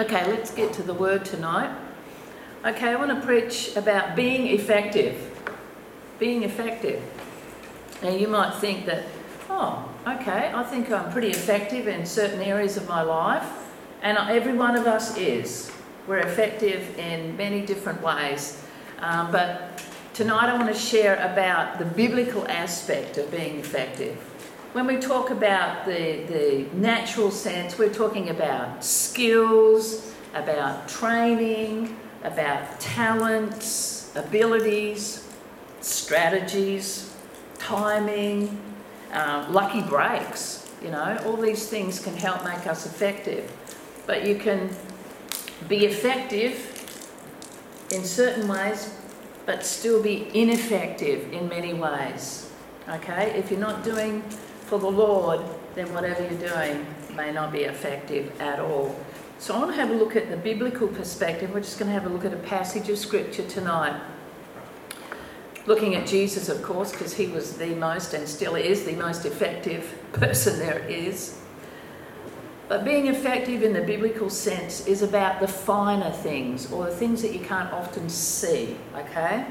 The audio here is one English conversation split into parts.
Okay, let's get to the word tonight. Okay, I want to preach about being effective. Being effective. Now, you might think that, oh, okay, I think I'm pretty effective in certain areas of my life, and every one of us is. We're effective in many different ways. Um, but tonight I want to share about the biblical aspect of being effective. When we talk about the, the natural sense, we're talking about skills, about training, about talents, abilities, strategies, timing, uh, lucky breaks. You know, all these things can help make us effective. But you can be effective in certain ways, but still be ineffective in many ways. Okay? If you're not doing for the Lord, then whatever you're doing may not be effective at all. So I want to have a look at the biblical perspective. We're just going to have a look at a passage of scripture tonight. Looking at Jesus, of course, because he was the most and still is the most effective person there is. But being effective in the biblical sense is about the finer things or the things that you can't often see, okay?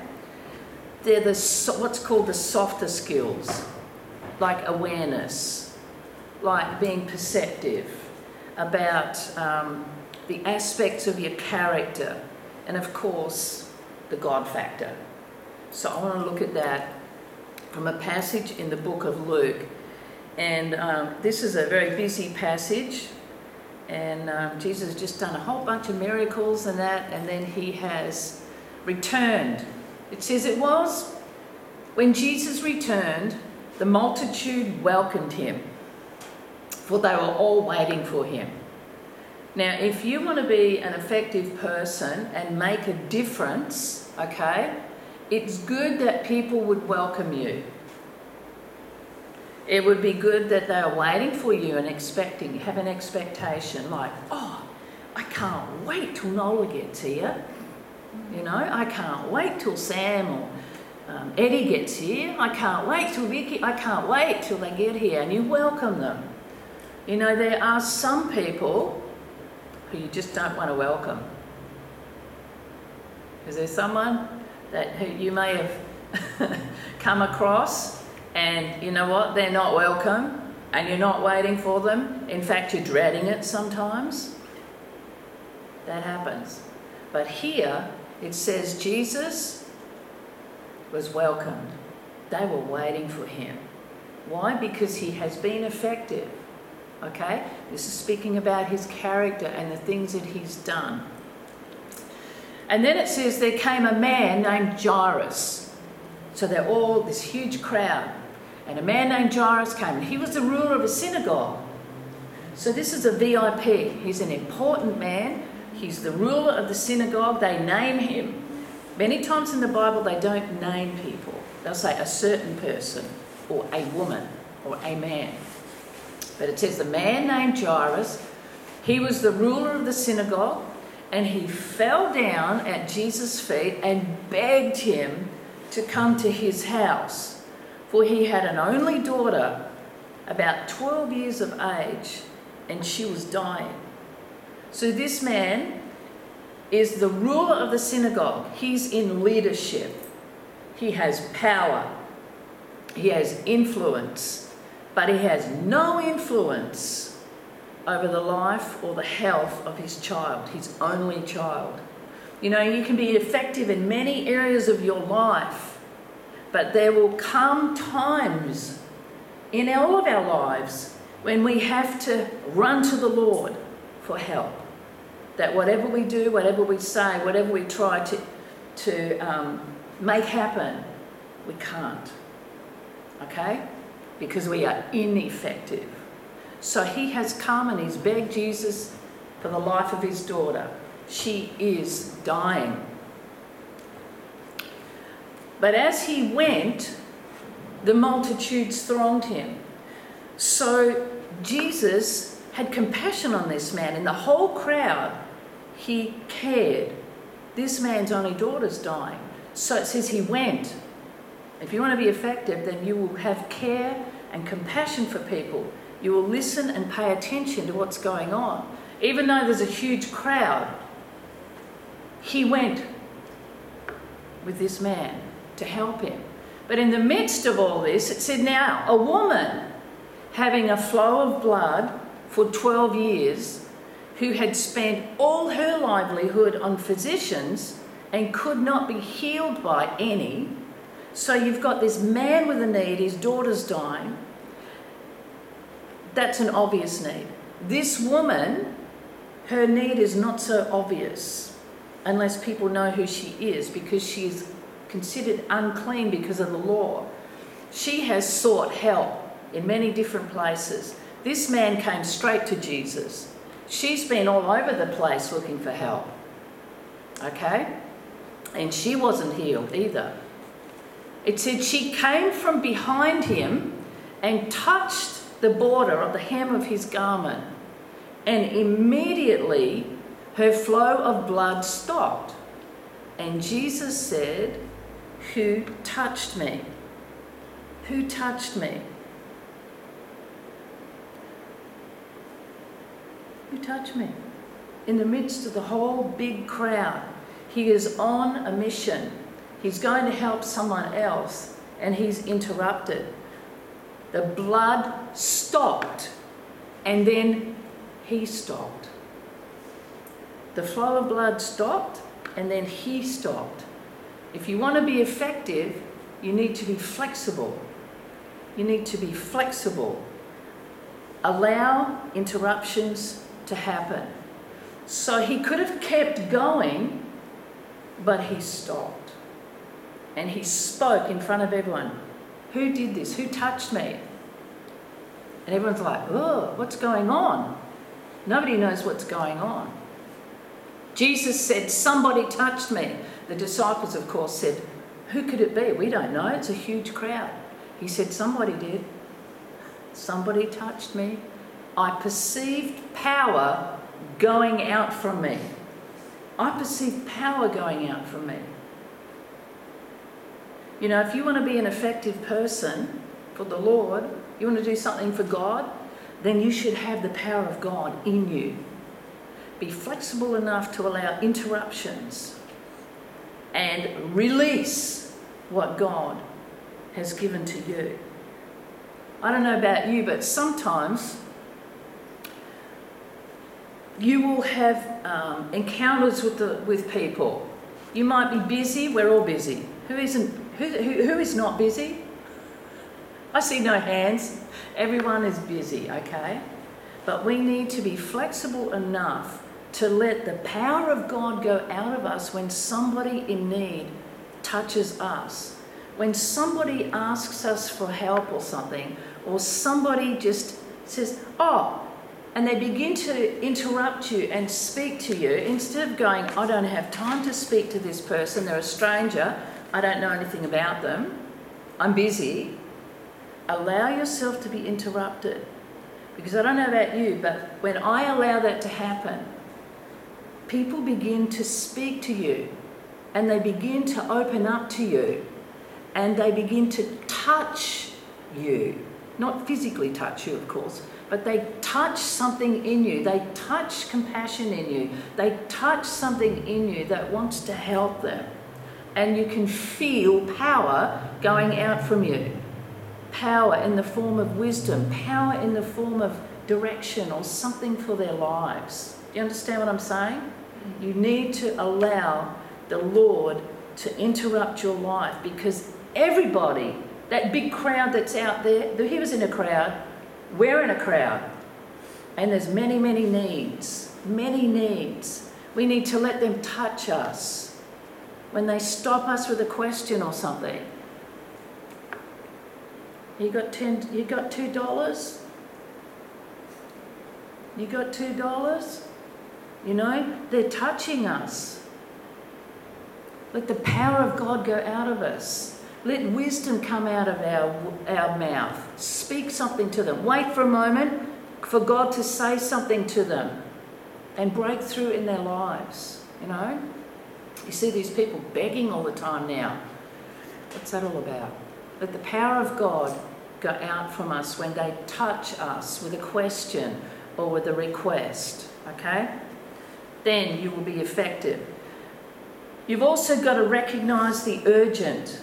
They're the, what's called the softer skills like awareness, like being perceptive, about um, the aspects of your character, and of course, the God factor. So I want to look at that from a passage in the book of Luke. And um, this is a very busy passage. And um, Jesus has just done a whole bunch of miracles and that, and then he has returned. It says it was when Jesus returned, the multitude welcomed him, for they were all waiting for him. Now, if you want to be an effective person and make a difference, okay, it's good that people would welcome you. It would be good that they are waiting for you and expecting, have an expectation like, oh, I can't wait till Nola gets here. You know, I can't wait till Sam or um, Eddie gets here. I can't wait till Vicky, I can't wait till they get here. And you welcome them. You know, there are some people who you just don't want to welcome. Is there someone that who you may have come across and you know what, they're not welcome and you're not waiting for them. In fact, you're dreading it sometimes. That happens. But here it says Jesus was welcomed. They were waiting for him. Why? Because he has been effective. Okay? This is speaking about his character and the things that he's done. And then it says there came a man named Jairus. So they're all this huge crowd. And a man named Jairus came, and he was the ruler of a synagogue. So this is a VIP. He's an important man. He's the ruler of the synagogue. They name him Many times in the Bible, they don't name people. They'll say a certain person, or a woman, or a man. But it says the man named Jairus, he was the ruler of the synagogue, and he fell down at Jesus' feet and begged him to come to his house. For he had an only daughter, about 12 years of age, and she was dying. So this man is the ruler of the synagogue. He's in leadership. He has power. He has influence. But he has no influence over the life or the health of his child, his only child. You know, you can be effective in many areas of your life, but there will come times in all of our lives when we have to run to the Lord for help that whatever we do, whatever we say, whatever we try to, to um, make happen, we can't. Okay? Because we are ineffective. So he has come and he's begged Jesus for the life of his daughter. She is dying. But as he went, the multitudes thronged him. So Jesus had compassion on this man, and the whole crowd he cared. This man's only daughter's dying. So it says he went. If you want to be effective, then you will have care and compassion for people. You will listen and pay attention to what's going on. even though there's a huge crowd, he went with this man to help him. But in the midst of all this, it said, Now, a woman having a flow of blood for 12 years, who had spent all her livelihood on physicians and could not be healed by any. So you've got this man with a need, his daughter's dying. That's an obvious need. This woman, her need is not so obvious unless people know who she is because she is considered unclean because of the law. She has sought help in many different places. This man came straight to Jesus. She's been all over the place looking for help. Okay? And she wasn't healed either. It said she came from behind him and touched the border of the hem of his garment. And immediately her flow of blood stopped. And Jesus said, Who touched me? Who touched me? Who touch me? In the midst of the whole big crowd, he is on a mission. He's going to help someone else and he's interrupted. The blood stopped and then he stopped. The flow of blood stopped and then he stopped. If you want to be effective, you need to be flexible. You need to be flexible. Allow interruptions to happen. So he could have kept going, but he stopped. And he spoke in front of everyone. Who did this? Who touched me? And everyone's like, oh, what's going on? Nobody knows what's going on. Jesus said, Somebody touched me. The disciples, of course, said, Who could it be? We don't know. It's a huge crowd. He said, Somebody did. Somebody touched me. I perceived power going out from me. I perceived power going out from me. You know, if you want to be an effective person for the Lord, you want to do something for God, then you should have the power of God in you. Be flexible enough to allow interruptions and release what God has given to you. I don't know about you, but sometimes you will have um, encounters with, the, with people. You might be busy, we're all busy. Who isn't, who, who, who is not busy? I see no hands. Everyone is busy, okay? But we need to be flexible enough to let the power of God go out of us when somebody in need touches us. When somebody asks us for help or something, or somebody just says, Oh, and they begin to interrupt you and speak to you instead of going, I don't have time to speak to this person, they're a stranger, I don't know anything about them, I'm busy. Allow yourself to be interrupted. Because I don't know about you, but when I allow that to happen, people begin to speak to you and they begin to open up to you and they begin to touch you. Not physically touch you, of course, but they touch something in you. They touch compassion in you. They touch something in you that wants to help them. And you can feel power going out from you power in the form of wisdom, power in the form of direction or something for their lives. Do you understand what I'm saying? You need to allow the Lord to interrupt your life because everybody, that big crowd that's out there, he was in a crowd, we're in a crowd, and there's many, many needs, many needs. We need to let them touch us. When they stop us with a question or something, you got ten. You got two dollars. You got two dollars. You know they're touching us. Let the power of God go out of us. Let wisdom come out of our, our mouth. Speak something to them. Wait for a moment for God to say something to them and break through in their lives. You know? You see these people begging all the time now. What's that all about? Let the power of God go out from us when they touch us with a question or with a request. okay? Then you will be effective. You've also got to recognize the urgent.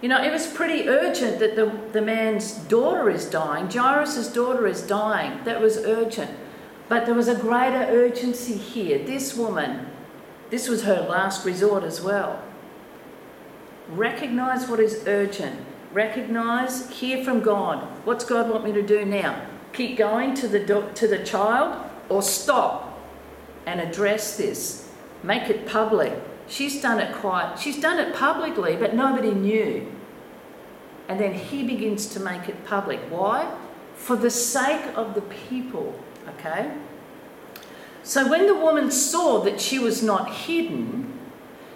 You know, it was pretty urgent that the, the man's daughter is dying. Jairus' daughter is dying. That was urgent. But there was a greater urgency here. This woman, this was her last resort as well. Recognize what is urgent. Recognize, hear from God. What's God want me to do now? Keep going to the, to the child or stop and address this? Make it public. She's done it quite, she's done it publicly, but nobody knew. And then he begins to make it public. Why? For the sake of the people, okay? So when the woman saw that she was not hidden,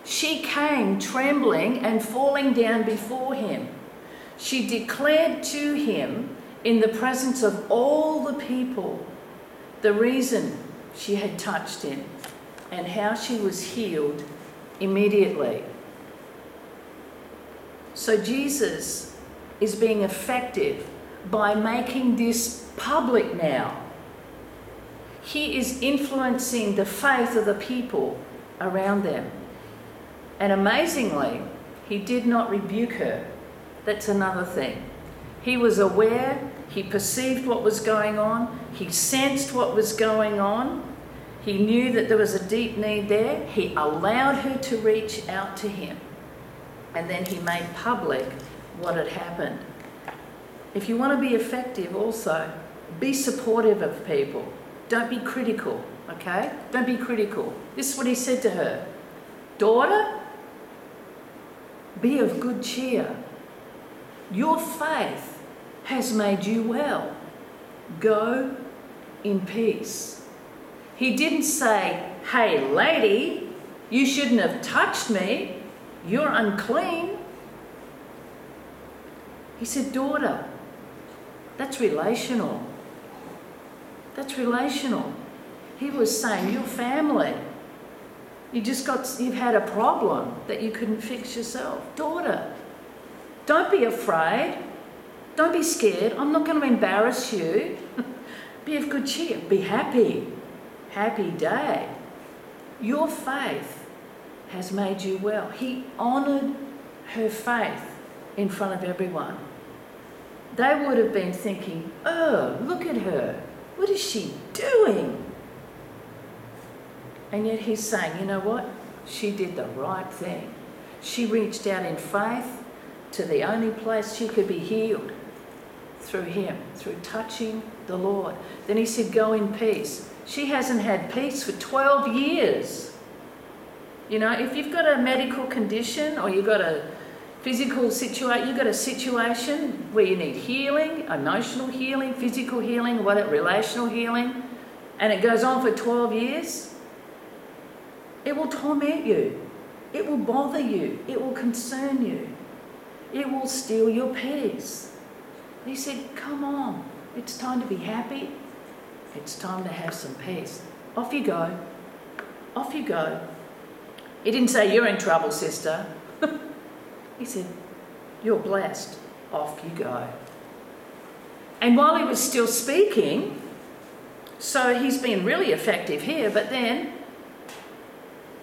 she came trembling and falling down before him. She declared to him in the presence of all the people the reason she had touched him and how she was healed immediately. So Jesus is being effective by making this public now. He is influencing the faith of the people around them. And amazingly, he did not rebuke her. That's another thing. He was aware, he perceived what was going on, he sensed what was going on, he knew that there was a deep need there, he allowed her to reach out to him, and then he made public what had happened. If you want to be effective, also, be supportive of people. Don't be critical, okay? Don't be critical. This is what he said to her Daughter, be of good cheer. Your faith has made you well. Go in peace. He didn't say, Hey, lady, you shouldn't have touched me. You're unclean. He said, Daughter, that's relational. That's relational. He was saying, Your family. You just got, you've had a problem that you couldn't fix yourself. Daughter, don't be afraid. Don't be scared. I'm not going to embarrass you. be of good cheer. Be happy. Happy day. Your faith has made you well. He honoured her faith in front of everyone. They would have been thinking, oh, look at her. What is she doing? And yet he's saying, you know what? She did the right thing. She reached out in faith to the only place she could be healed through him, through touching the Lord. Then he said, Go in peace. She hasn't had peace for 12 years. You know, if you've got a medical condition or you've got a physical situation, you've got a situation where you need healing, emotional healing, physical healing, what relational healing, and it goes on for 12 years, it will torment you. It will bother you. It will concern you. It will steal your peace. He said, Come on, it's time to be happy. It's time to have some peace. Off you go. Off you go. He didn't say, You're in trouble, sister. he said, You're blessed. Off you go. And while he was still speaking, so he's been really effective here, but then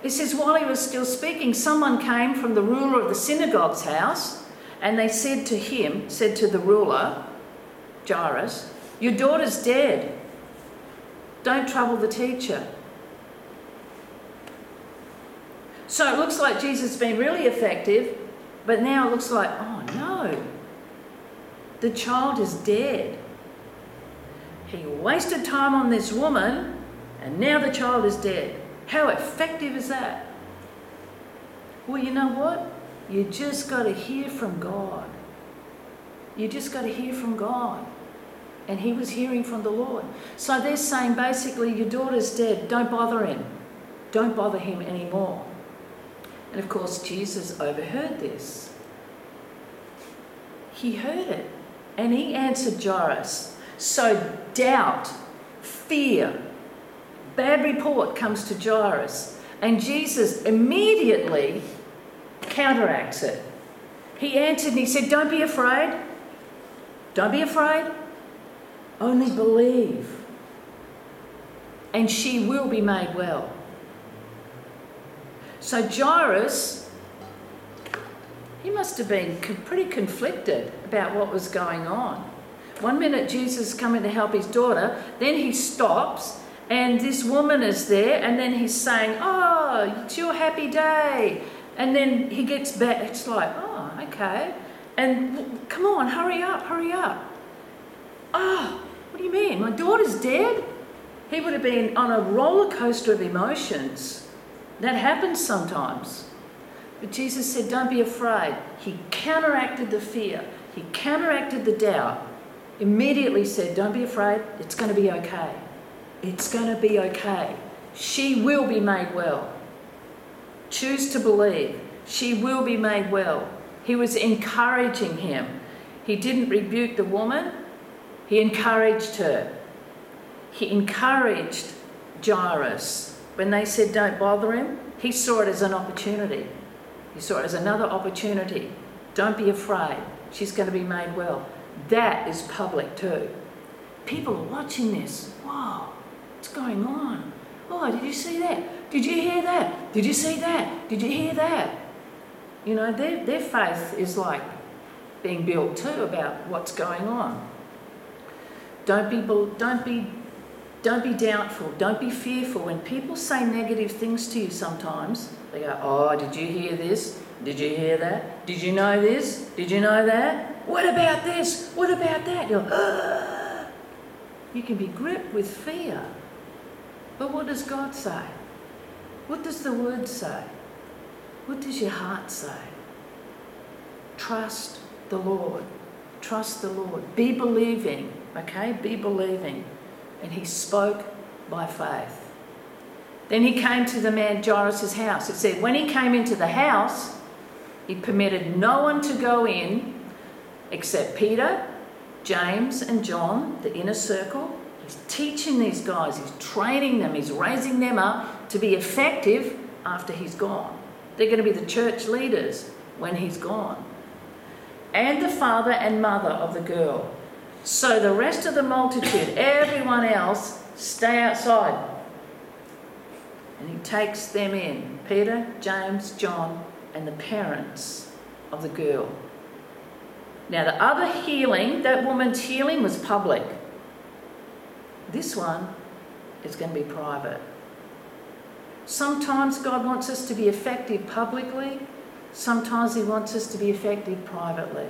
it says, while he was still speaking, someone came from the ruler of the synagogue's house, and they said to him, said to the ruler, Jairus, Your daughter's dead. Don't trouble the teacher. So it looks like Jesus has been really effective, but now it looks like, oh no, the child is dead. He wasted time on this woman, and now the child is dead. How effective is that? Well, you know what? You just got to hear from God. You just got to hear from God. And he was hearing from the Lord. So they're saying basically, your daughter's dead. Don't bother him. Don't bother him anymore. And of course, Jesus overheard this. He heard it. And he answered Jairus. So doubt, fear, bad report comes to Jairus, and Jesus immediately counteracts it. He answered and he said, Don't be afraid. Don't be afraid. Only believe. and she will be made well. So Jairus, he must have been pretty conflicted about what was going on. One minute Jesus is coming to help his daughter, then he stops and this woman is there, and then he's saying, Oh, it's your happy day. And then he gets back, it's like, Oh, okay. And come on, hurry up, hurry up. Oh, what do you mean? My daughter's dead? He would have been on a roller coaster of emotions. That happens sometimes. But Jesus said, Don't be afraid. He counteracted the fear, he counteracted the doubt. Immediately said, Don't be afraid, it's going to be okay. It's going to be okay. She will be made well. Choose to believe. She will be made well. He was encouraging him. He didn't rebuke the woman, he encouraged her. He encouraged Jairus. When they said, Don't bother him, he saw it as an opportunity. He saw it as another opportunity. Don't be afraid. She's going to be made well. That is public too. People are watching this. Wow. What's going on? Oh, did you see that? Did you hear that? Did you see that? Did you hear that? You know, their, their faith is like being built too about what's going on. Don't be, don't be, don't be doubtful. Don't be fearful. When people say negative things to you sometimes, they go, Oh, did you hear this? Did you hear that? Did you know this? Did you know that? What about this? What about that? You're, Ugh. you can be gripped with fear. But what does God say? What does the Word say? What does your heart say? Trust the Lord. Trust the Lord. Be believing, okay? Be believing. And he spoke by faith. Then he came to the man Jairus' house. It said, when he came into the house, he permitted no one to go in except Peter, James, and John, the inner circle, He's teaching these guys, he's training them, he's raising them up to be effective after he's gone. They're going to be the church leaders when he's gone. And the father and mother of the girl. So the rest of the multitude, everyone else, stay outside. And he takes them in Peter, James, John, and the parents of the girl. Now, the other healing, that woman's healing was public. This one is going to be private. Sometimes God wants us to be effective publicly, sometimes He wants us to be effective privately.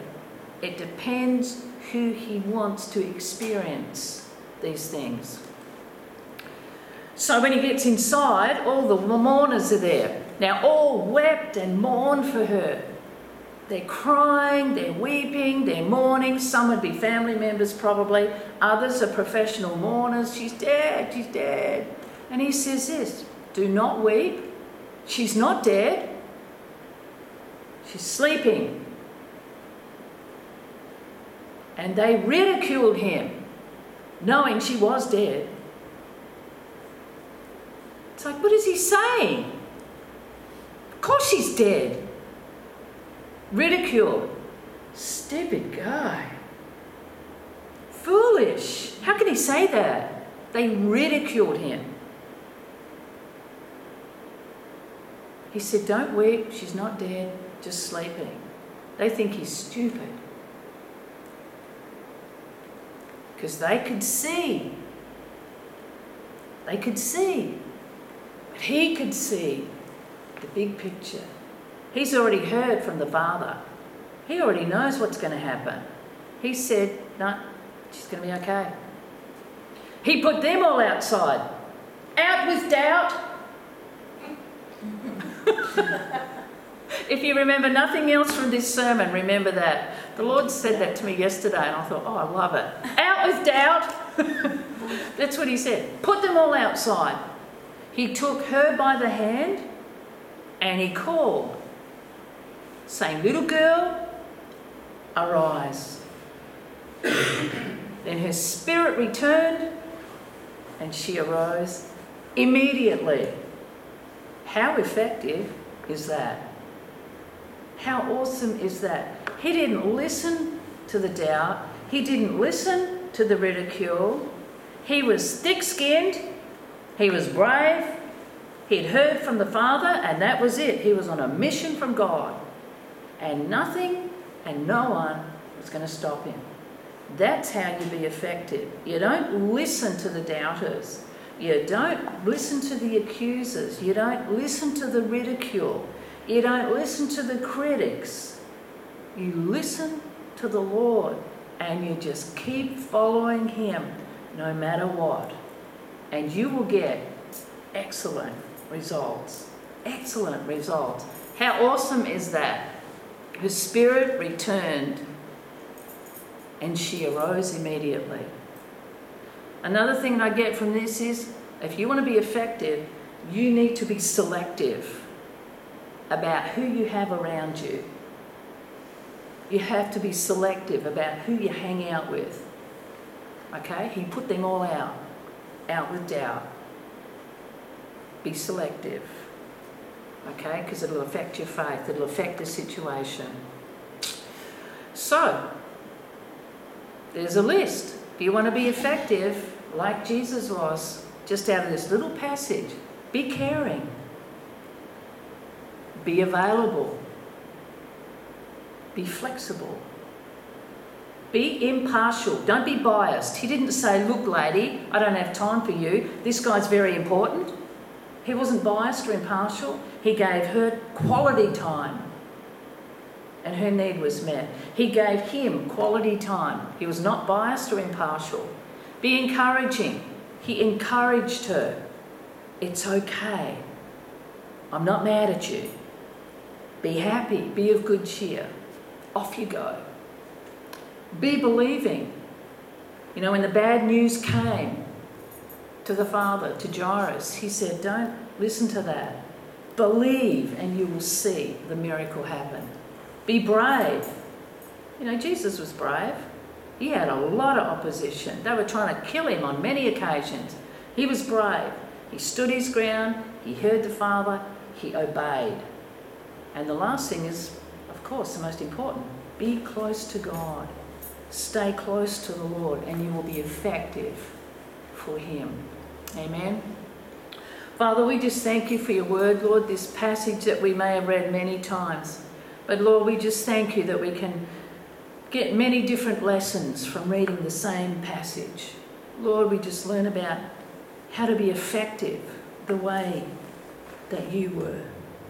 It depends who He wants to experience these things. So when he gets inside, all the mourners are there. Now, all wept and mourned for her. They're crying, they're weeping, they're mourning. Some would be family members, probably. Others are professional mourners. She's dead, she's dead. And he says this Do not weep. She's not dead, she's sleeping. And they ridiculed him, knowing she was dead. It's like, what is he saying? Of course she's dead ridiculed. Stupid guy. Foolish. How can he say that? They ridiculed him. He said, Don't weep, she's not dead, just sleeping. They think he's stupid. Because they could see. They could see. But he could see the big picture. He's already heard from the Father. He already knows what's going to happen. He said, No, she's going to be okay. He put them all outside. Out with doubt. if you remember nothing else from this sermon, remember that. The Lord said that to me yesterday, and I thought, oh, I love it. Out with doubt. That's what He said. Put them all outside. He took her by the hand and He called saying, Little girl, arise. then her spirit returned and she arose immediately. How effective is that? How awesome is that? He didn't listen to the doubt, he didn't listen to the ridicule. He was thick skinned, He was brave. He'd heard from the Father, and that was it. He was on a mission from God. And nothing and no one was going to stop him. That's how you be effective. You don't listen to the doubters. You don't listen to the accusers. You don't listen to the ridicule. You don't listen to the critics. You listen to the Lord and you just keep following Him no matter what. And you will get excellent results. Excellent results. How awesome is that? Her spirit returned and she arose immediately. Another thing I get from this is if you want to be effective, you need to be selective about who you have around you. You have to be selective about who you hang out with. Okay? He put them all out, out with doubt. Be selective. Okay? Because it'll affect your faith, it'll affect the situation. So, there's a list. If you want to be effective, like Jesus was, just out of this little passage, be caring, be available, be flexible, be impartial. Don't be biased. He didn't say, Look, lady, I don't have time for you. This guy's very important. He wasn't biased or impartial. He gave her quality time and her need was met. He gave him quality time. He was not biased or impartial. Be encouraging. He encouraged her. It's okay. I'm not mad at you. Be happy. Be of good cheer. Off you go. Be believing. You know, when the bad news came to the father, to Jairus, he said, Don't listen to that. Believe and you will see the miracle happen. Be brave. You know, Jesus was brave. He had a lot of opposition. They were trying to kill him on many occasions. He was brave. He stood his ground. He heard the Father. He obeyed. And the last thing is, of course, the most important be close to God. Stay close to the Lord, and you will be effective for Him. Amen. Father, we just thank you for your word, Lord, this passage that we may have read many times. But Lord, we just thank you that we can get many different lessons from reading the same passage. Lord, we just learn about how to be effective the way that you were,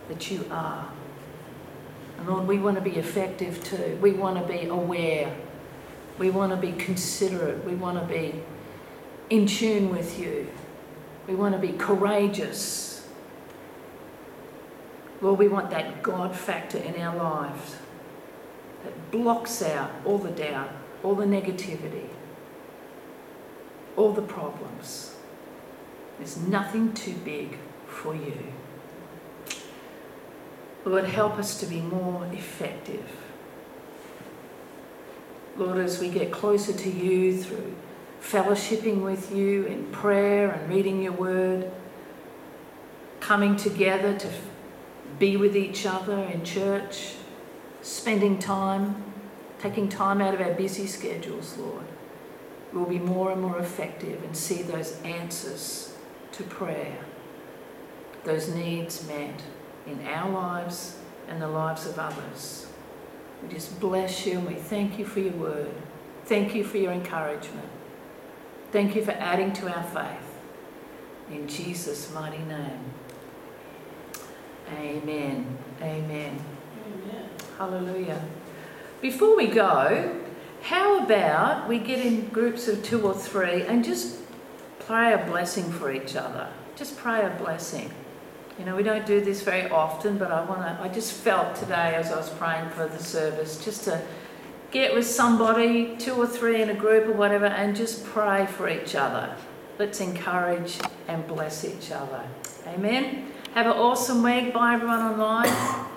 that you are. And Lord, we want to be effective too. We want to be aware. We want to be considerate. We want to be in tune with you. We want to be courageous Lord, we want that God factor in our lives that blocks out all the doubt, all the negativity, all the problems. There's nothing too big for you. Lord, help us to be more effective. Lord, as we get closer to you through fellowshipping with you in prayer and reading your word, coming together to be with each other in church, spending time, taking time out of our busy schedules, Lord, we'll be more and more effective and see those answers to prayer, those needs met in our lives and the lives of others. We just bless you and we thank you for your word. Thank you for your encouragement. Thank you for adding to our faith. In Jesus' mighty name. Amen. Amen. Amen. Hallelujah. Before we go, how about we get in groups of two or three and just pray a blessing for each other? Just pray a blessing. You know, we don't do this very often, but I want to, I just felt today as I was praying for the service just to get with somebody, two or three in a group or whatever, and just pray for each other. Let's encourage and bless each other. Amen. Have an awesome week. Bye, everyone online.